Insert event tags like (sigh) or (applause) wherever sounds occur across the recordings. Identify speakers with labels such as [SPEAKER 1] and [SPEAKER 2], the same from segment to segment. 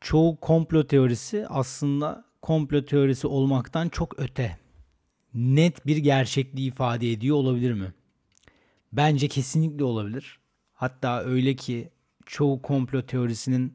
[SPEAKER 1] çoğu komplo teorisi aslında komplo teorisi olmaktan çok öte. Net bir gerçekliği ifade ediyor olabilir mi? Bence kesinlikle olabilir. Hatta öyle ki çoğu komplo teorisinin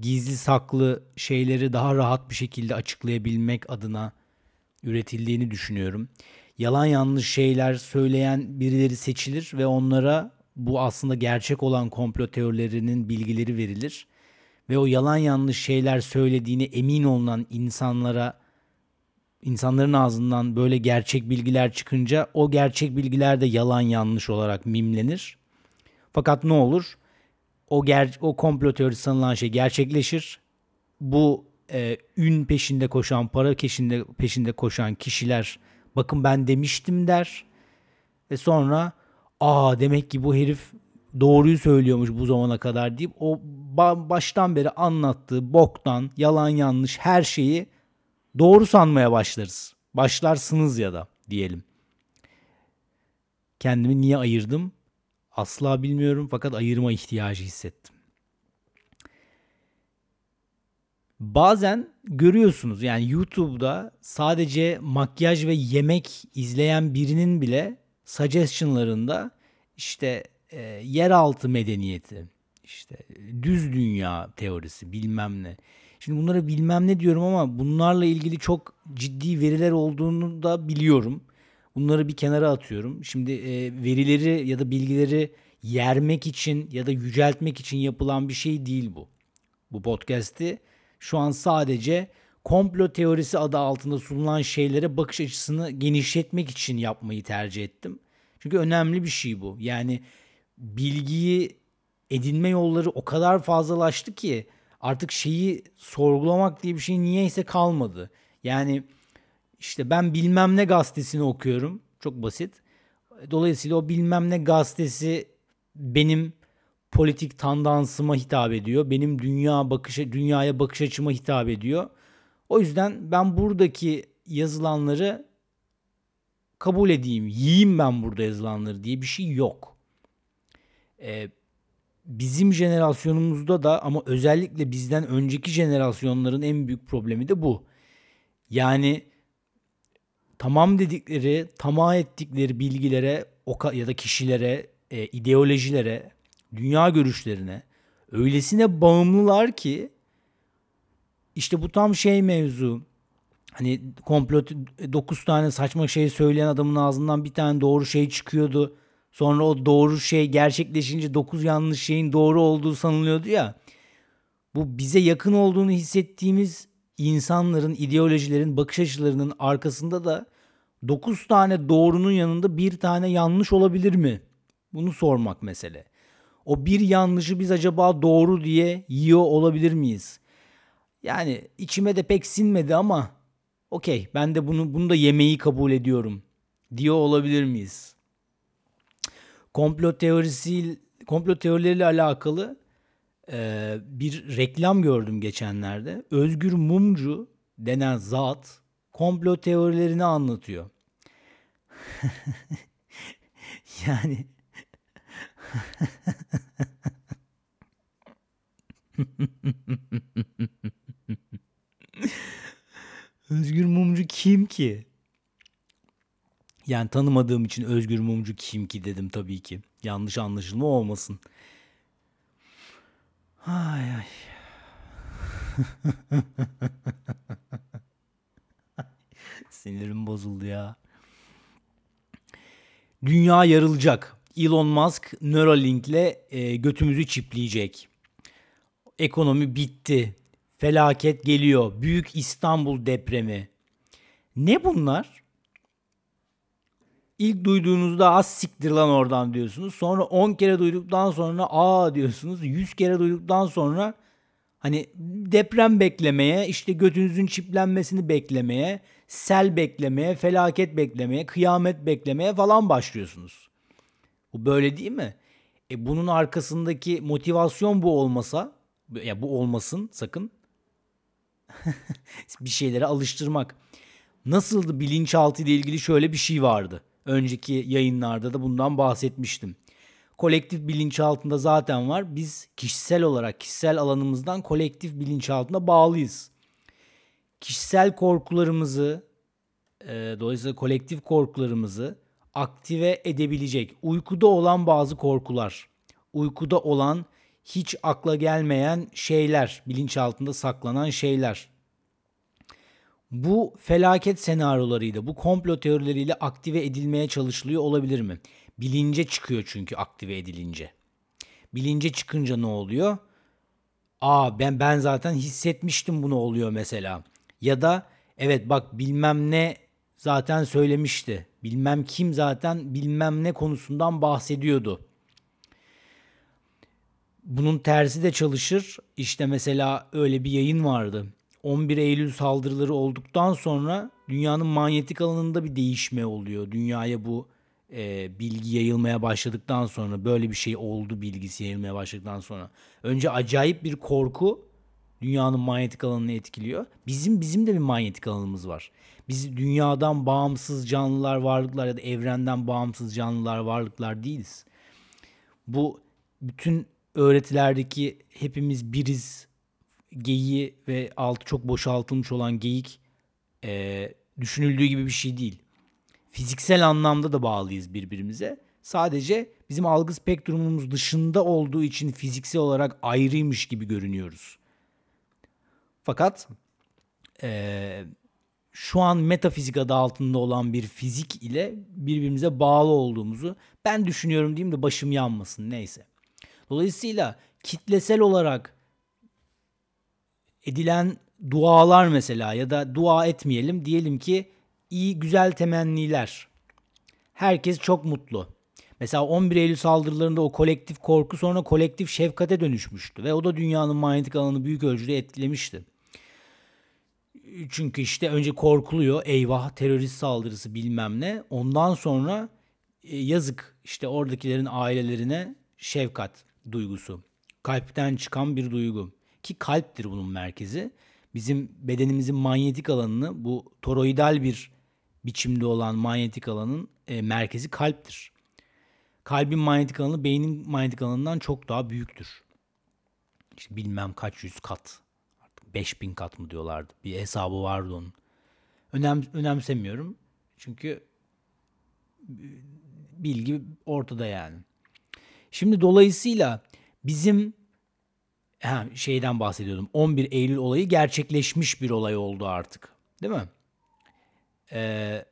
[SPEAKER 1] gizli saklı şeyleri daha rahat bir şekilde açıklayabilmek adına üretildiğini düşünüyorum. Yalan yanlış şeyler söyleyen birileri seçilir ve onlara bu aslında gerçek olan komplo teorilerinin bilgileri verilir ve o yalan yanlış şeyler söylediğini emin olunan insanlara insanların ağzından böyle gerçek bilgiler çıkınca o gerçek bilgiler de yalan yanlış olarak mimlenir. Fakat ne olur? O ger o komplo teorisi sanılan şey gerçekleşir. Bu e, ün peşinde koşan, para peşinde peşinde koşan kişiler bakın ben demiştim der. Ve sonra aa demek ki bu herif doğruyu söylüyormuş bu zamana kadar deyip o baştan beri anlattığı boktan, yalan yanlış her şeyi doğru sanmaya başlarız. Başlarsınız ya da diyelim. Kendimi niye ayırdım? Asla bilmiyorum fakat ayırma ihtiyacı hissettim. Bazen görüyorsunuz yani YouTube'da sadece makyaj ve yemek izleyen birinin bile suggestion'larında işte e, yeraltı medeniyeti, işte düz dünya teorisi bilmem ne. Şimdi bunlara bilmem ne diyorum ama bunlarla ilgili çok ciddi veriler olduğunu da biliyorum. Bunları bir kenara atıyorum. Şimdi e, verileri ya da bilgileri yermek için ya da yüceltmek için yapılan bir şey değil bu. Bu podcast'i şu an sadece komplo teorisi adı altında sunulan şeylere bakış açısını genişletmek için yapmayı tercih ettim. Çünkü önemli bir şey bu. Yani bilgiyi edinme yolları o kadar fazlalaştı ki artık şeyi sorgulamak diye bir şey niyeyse kalmadı. Yani işte ben bilmem ne gazetesini okuyorum. Çok basit. Dolayısıyla o bilmem ne gazetesi benim politik tandansıma hitap ediyor. Benim dünya bakış dünyaya bakış açıma hitap ediyor. O yüzden ben buradaki yazılanları kabul edeyim, yiyeyim ben burada yazılanları diye bir şey yok. Ee, bizim jenerasyonumuzda da ama özellikle bizden önceki jenerasyonların en büyük problemi de bu. Yani tamam dedikleri, tamah ettikleri bilgilere ya da kişilere, e, ideolojilere, dünya görüşlerine öylesine bağımlılar ki işte bu tam şey mevzu. Hani komplo 9 tane saçma şey söyleyen adamın ağzından bir tane doğru şey çıkıyordu. Sonra o doğru şey gerçekleşince 9 yanlış şeyin doğru olduğu sanılıyordu ya. Bu bize yakın olduğunu hissettiğimiz insanların, ideolojilerin, bakış açılarının arkasında da 9 tane doğrunun yanında bir tane yanlış olabilir mi? Bunu sormak mesele. O bir yanlışı biz acaba doğru diye yiyor olabilir miyiz? Yani içime de pek sinmedi ama okey ben de bunu bunu da yemeği kabul ediyorum diyor olabilir miyiz? Komplo teorisi komplo teorileriyle alakalı e, bir reklam gördüm geçenlerde. Özgür Mumcu denen zat komplo teorilerini anlatıyor. (laughs) yani (laughs) Özgür Mumcu kim ki? Yani tanımadığım için Özgür Mumcu kim ki dedim tabii ki. Yanlış anlaşılma olmasın. Ay ay. (laughs) Sinirim bozuldu ya. Dünya yarılacak. Elon Musk Neuralink'le e, götümüzü çipleyecek. Ekonomi bitti. Felaket geliyor. Büyük İstanbul depremi. Ne bunlar? İlk duyduğunuzda az siktir lan oradan diyorsunuz. Sonra 10 kere duyduktan sonra aa diyorsunuz. 100 kere duyduktan sonra hani deprem beklemeye, işte götünüzün çiplenmesini beklemeye, sel beklemeye, felaket beklemeye, kıyamet beklemeye falan başlıyorsunuz. Bu böyle değil mi? E bunun arkasındaki motivasyon bu olmasa, ya bu olmasın sakın. (laughs) bir şeylere alıştırmak. Nasıldı bilinçaltı ile ilgili şöyle bir şey vardı. Önceki yayınlarda da bundan bahsetmiştim. Kolektif bilinçaltında zaten var. Biz kişisel olarak kişisel alanımızdan kolektif bilinçaltına bağlıyız. Kişisel korkularımızı e, dolayısıyla kolektif korkularımızı aktive edebilecek uykuda olan bazı korkular, uykuda olan hiç akla gelmeyen şeyler, bilinçaltında saklanan şeyler. Bu felaket senaryolarıyla, bu komplo teorileriyle aktive edilmeye çalışılıyor olabilir mi? Bilince çıkıyor çünkü aktive edilince. Bilince çıkınca ne oluyor? Aa ben ben zaten hissetmiştim bunu oluyor mesela. Ya da evet bak bilmem ne zaten söylemişti. Bilmem kim zaten bilmem ne konusundan bahsediyordu. Bunun tersi de çalışır. İşte mesela öyle bir yayın vardı. 11 Eylül saldırıları olduktan sonra dünyanın manyetik alanında bir değişme oluyor. Dünyaya bu e, bilgi yayılmaya başladıktan sonra böyle bir şey oldu bilgisi yayılmaya başladıktan sonra. Önce acayip bir korku dünyanın manyetik alanını etkiliyor. Bizim bizim de bir manyetik alanımız var. Biz dünyadan bağımsız canlılar, varlıklar ya da evrenden bağımsız canlılar, varlıklar değiliz. Bu bütün öğretilerdeki hepimiz biriz geyiği ve altı çok boşaltılmış olan geyik e, düşünüldüğü gibi bir şey değil. Fiziksel anlamda da bağlıyız birbirimize. Sadece bizim algı spektrumumuz dışında olduğu için fiziksel olarak ayrıymış gibi görünüyoruz. Fakat e, şu an metafizik adı altında olan bir fizik ile birbirimize bağlı olduğumuzu ben düşünüyorum diyeyim de başım yanmasın neyse. Dolayısıyla kitlesel olarak edilen dualar mesela ya da dua etmeyelim diyelim ki iyi güzel temenniler. Herkes çok mutlu. Mesela 11 Eylül saldırılarında o kolektif korku sonra kolektif şefkate dönüşmüştü ve o da dünyanın manyetik alanını büyük ölçüde etkilemişti. Çünkü işte önce korkuluyor eyvah terörist saldırısı bilmem ne. Ondan sonra e, yazık işte oradakilerin ailelerine şefkat duygusu. Kalpten çıkan bir duygu. Ki kalptir bunun merkezi. Bizim bedenimizin manyetik alanını bu toroidal bir biçimde olan manyetik alanın e, merkezi kalptir. Kalbin manyetik alanı beynin manyetik alanından çok daha büyüktür. İşte bilmem kaç yüz kat 5000 kat mı diyorlardı. Bir hesabı vardı onun. Önem, önemsemiyorum. Çünkü bilgi ortada yani. Şimdi dolayısıyla bizim ha, şeyden bahsediyordum. 11 Eylül olayı gerçekleşmiş bir olay oldu artık. Değil mi? Ee,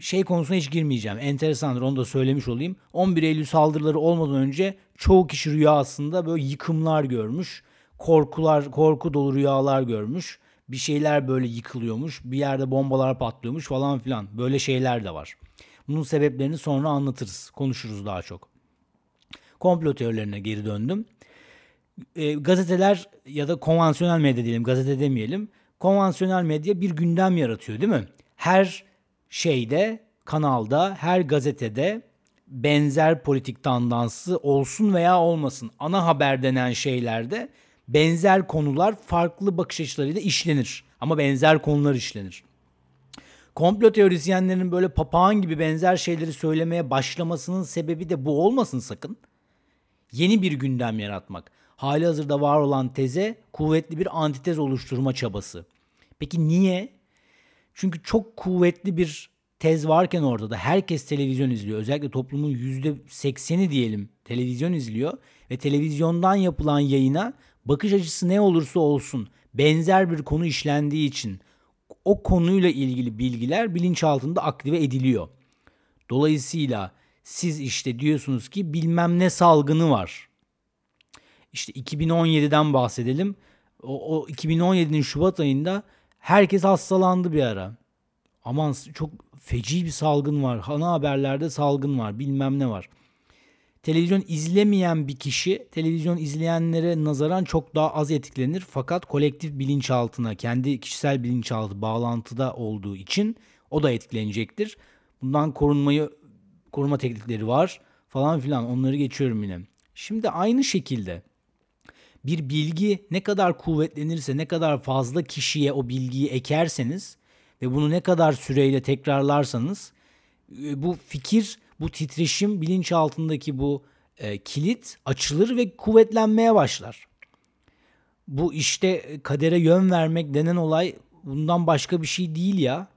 [SPEAKER 1] şey konusuna hiç girmeyeceğim. Enteresandır onu da söylemiş olayım. 11 Eylül saldırıları olmadan önce çoğu kişi rüyasında böyle yıkımlar görmüş korkular, korku dolu rüyalar görmüş. Bir şeyler böyle yıkılıyormuş. Bir yerde bombalar patlıyormuş falan filan. Böyle şeyler de var. Bunun sebeplerini sonra anlatırız. Konuşuruz daha çok. Komplo teorilerine geri döndüm. E, gazeteler ya da konvansiyonel medya diyelim, gazete demeyelim. Konvansiyonel medya bir gündem yaratıyor değil mi? Her şeyde, kanalda, her gazetede benzer politik tandansı olsun veya olmasın. Ana haber denen şeylerde benzer konular farklı bakış açılarıyla işlenir. Ama benzer konular işlenir. Komplo teorisyenlerin böyle papağan gibi benzer şeyleri söylemeye başlamasının sebebi de bu olmasın sakın. Yeni bir gündem yaratmak. Hali hazırda var olan teze kuvvetli bir antitez oluşturma çabası. Peki niye? Çünkü çok kuvvetli bir tez varken orada da herkes televizyon izliyor. Özellikle toplumun %80'i diyelim televizyon izliyor ve televizyondan yapılan yayına bakış açısı ne olursa olsun benzer bir konu işlendiği için o konuyla ilgili bilgiler bilinçaltında aktive ediliyor. Dolayısıyla siz işte diyorsunuz ki bilmem ne salgını var. İşte 2017'den bahsedelim. O, o 2017'nin Şubat ayında herkes hastalandı bir ara. Aman çok feci bir salgın var. Ana haberlerde salgın var. Bilmem ne var televizyon izlemeyen bir kişi televizyon izleyenlere nazaran çok daha az etkilenir fakat kolektif bilinçaltına kendi kişisel bilinçaltı bağlantıda olduğu için o da etkilenecektir. Bundan korunmayı koruma teknikleri var falan filan onları geçiyorum yine. Şimdi aynı şekilde bir bilgi ne kadar kuvvetlenirse ne kadar fazla kişiye o bilgiyi ekerseniz ve bunu ne kadar süreyle tekrarlarsanız e, bu fikir bu titreşim bilinçaltındaki bu e, kilit açılır ve kuvvetlenmeye başlar. Bu işte kadere yön vermek denen olay bundan başka bir şey değil ya.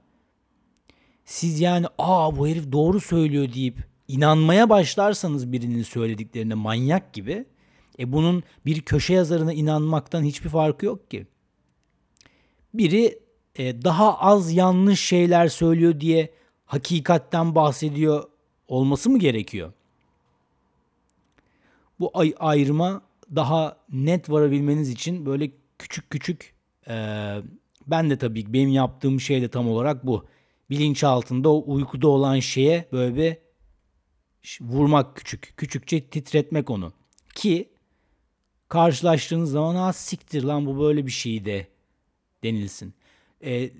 [SPEAKER 1] Siz yani aa bu herif doğru söylüyor deyip inanmaya başlarsanız birinin söylediklerine manyak gibi e bunun bir köşe yazarına inanmaktan hiçbir farkı yok ki. Biri e, daha az yanlış şeyler söylüyor diye hakikatten bahsediyor olması mı gerekiyor? Bu ay ayrıma daha net varabilmeniz için böyle küçük küçük e, ben de tabii benim yaptığım şey de tam olarak bu. Bilinç altında o uykuda olan şeye böyle bir vurmak küçük. Küçükçe titretmek onu. Ki karşılaştığınız zaman ha siktir lan bu böyle bir şeydi denilsin. Ee,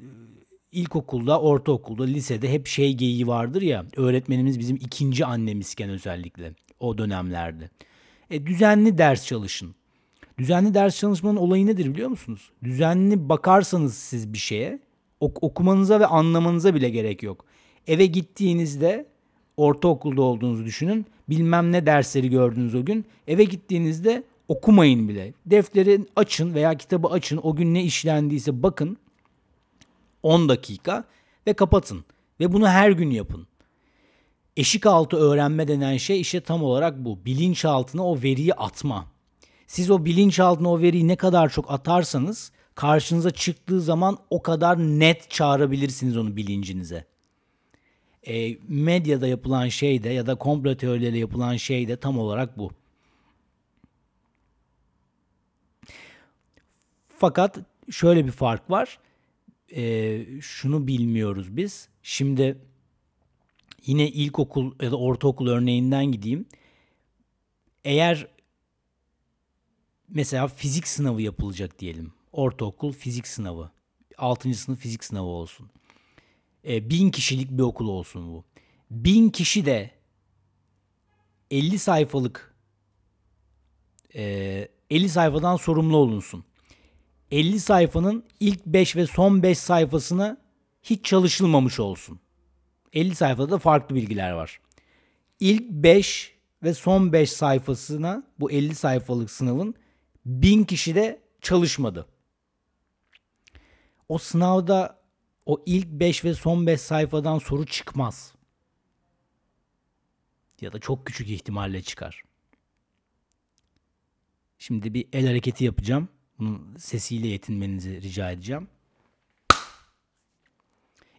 [SPEAKER 1] ilkokulda, ortaokulda, lisede hep şey geyiği vardır ya. Öğretmenimiz bizim ikinci annemizken özellikle o dönemlerde. E, düzenli ders çalışın. Düzenli ders çalışmanın olayı nedir biliyor musunuz? Düzenli bakarsanız siz bir şeye ok- okumanıza ve anlamanıza bile gerek yok. Eve gittiğinizde ortaokulda olduğunuzu düşünün. Bilmem ne dersleri gördünüz o gün. Eve gittiğinizde okumayın bile. Defteri açın veya kitabı açın. O gün ne işlendiyse bakın. 10 dakika ve kapatın. Ve bunu her gün yapın. Eşik altı öğrenme denen şey işte tam olarak bu. Bilinçaltına o veriyi atma. Siz o bilinçaltına o veriyi ne kadar çok atarsanız karşınıza çıktığı zaman o kadar net çağırabilirsiniz onu bilincinize. E, medyada yapılan şey de ya da komplo teorileriyle yapılan şey de tam olarak bu. Fakat şöyle bir fark var. E, şunu bilmiyoruz biz. Şimdi yine ilkokul ya da ortaokul örneğinden gideyim. Eğer mesela fizik sınavı yapılacak diyelim. Ortaokul fizik sınavı. 6. sınıf fizik sınavı olsun. E, bin kişilik bir okul olsun bu. Bin kişi de 50 sayfalık e, 50 sayfadan sorumlu olunsun. 50 sayfanın ilk 5 ve son 5 sayfasına hiç çalışılmamış olsun. 50 sayfada da farklı bilgiler var. İlk 5 ve son 5 sayfasına bu 50 sayfalık sınavın 1000 kişi de çalışmadı. O sınavda o ilk 5 ve son 5 sayfadan soru çıkmaz. Ya da çok küçük ihtimalle çıkar. Şimdi bir el hareketi yapacağım. Bunun sesiyle yetinmenizi rica edeceğim.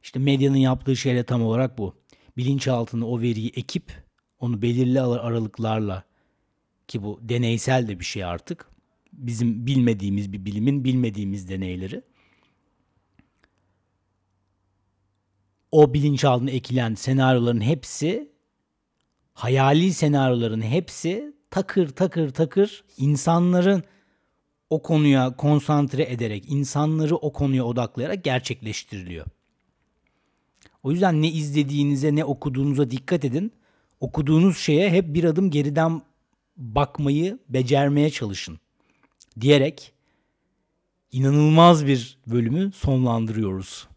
[SPEAKER 1] İşte medyanın yaptığı şey de tam olarak bu. Bilinçaltına o veriyi ekip onu belirli aralıklarla ki bu deneysel de bir şey artık. Bizim bilmediğimiz bir bilimin bilmediğimiz deneyleri. O bilinçaltına ekilen senaryoların hepsi hayali senaryoların hepsi takır takır takır insanların o konuya konsantre ederek, insanları o konuya odaklayarak gerçekleştiriliyor. O yüzden ne izlediğinize ne okuduğunuza dikkat edin. Okuduğunuz şeye hep bir adım geriden bakmayı becermeye çalışın. Diyerek inanılmaz bir bölümü sonlandırıyoruz.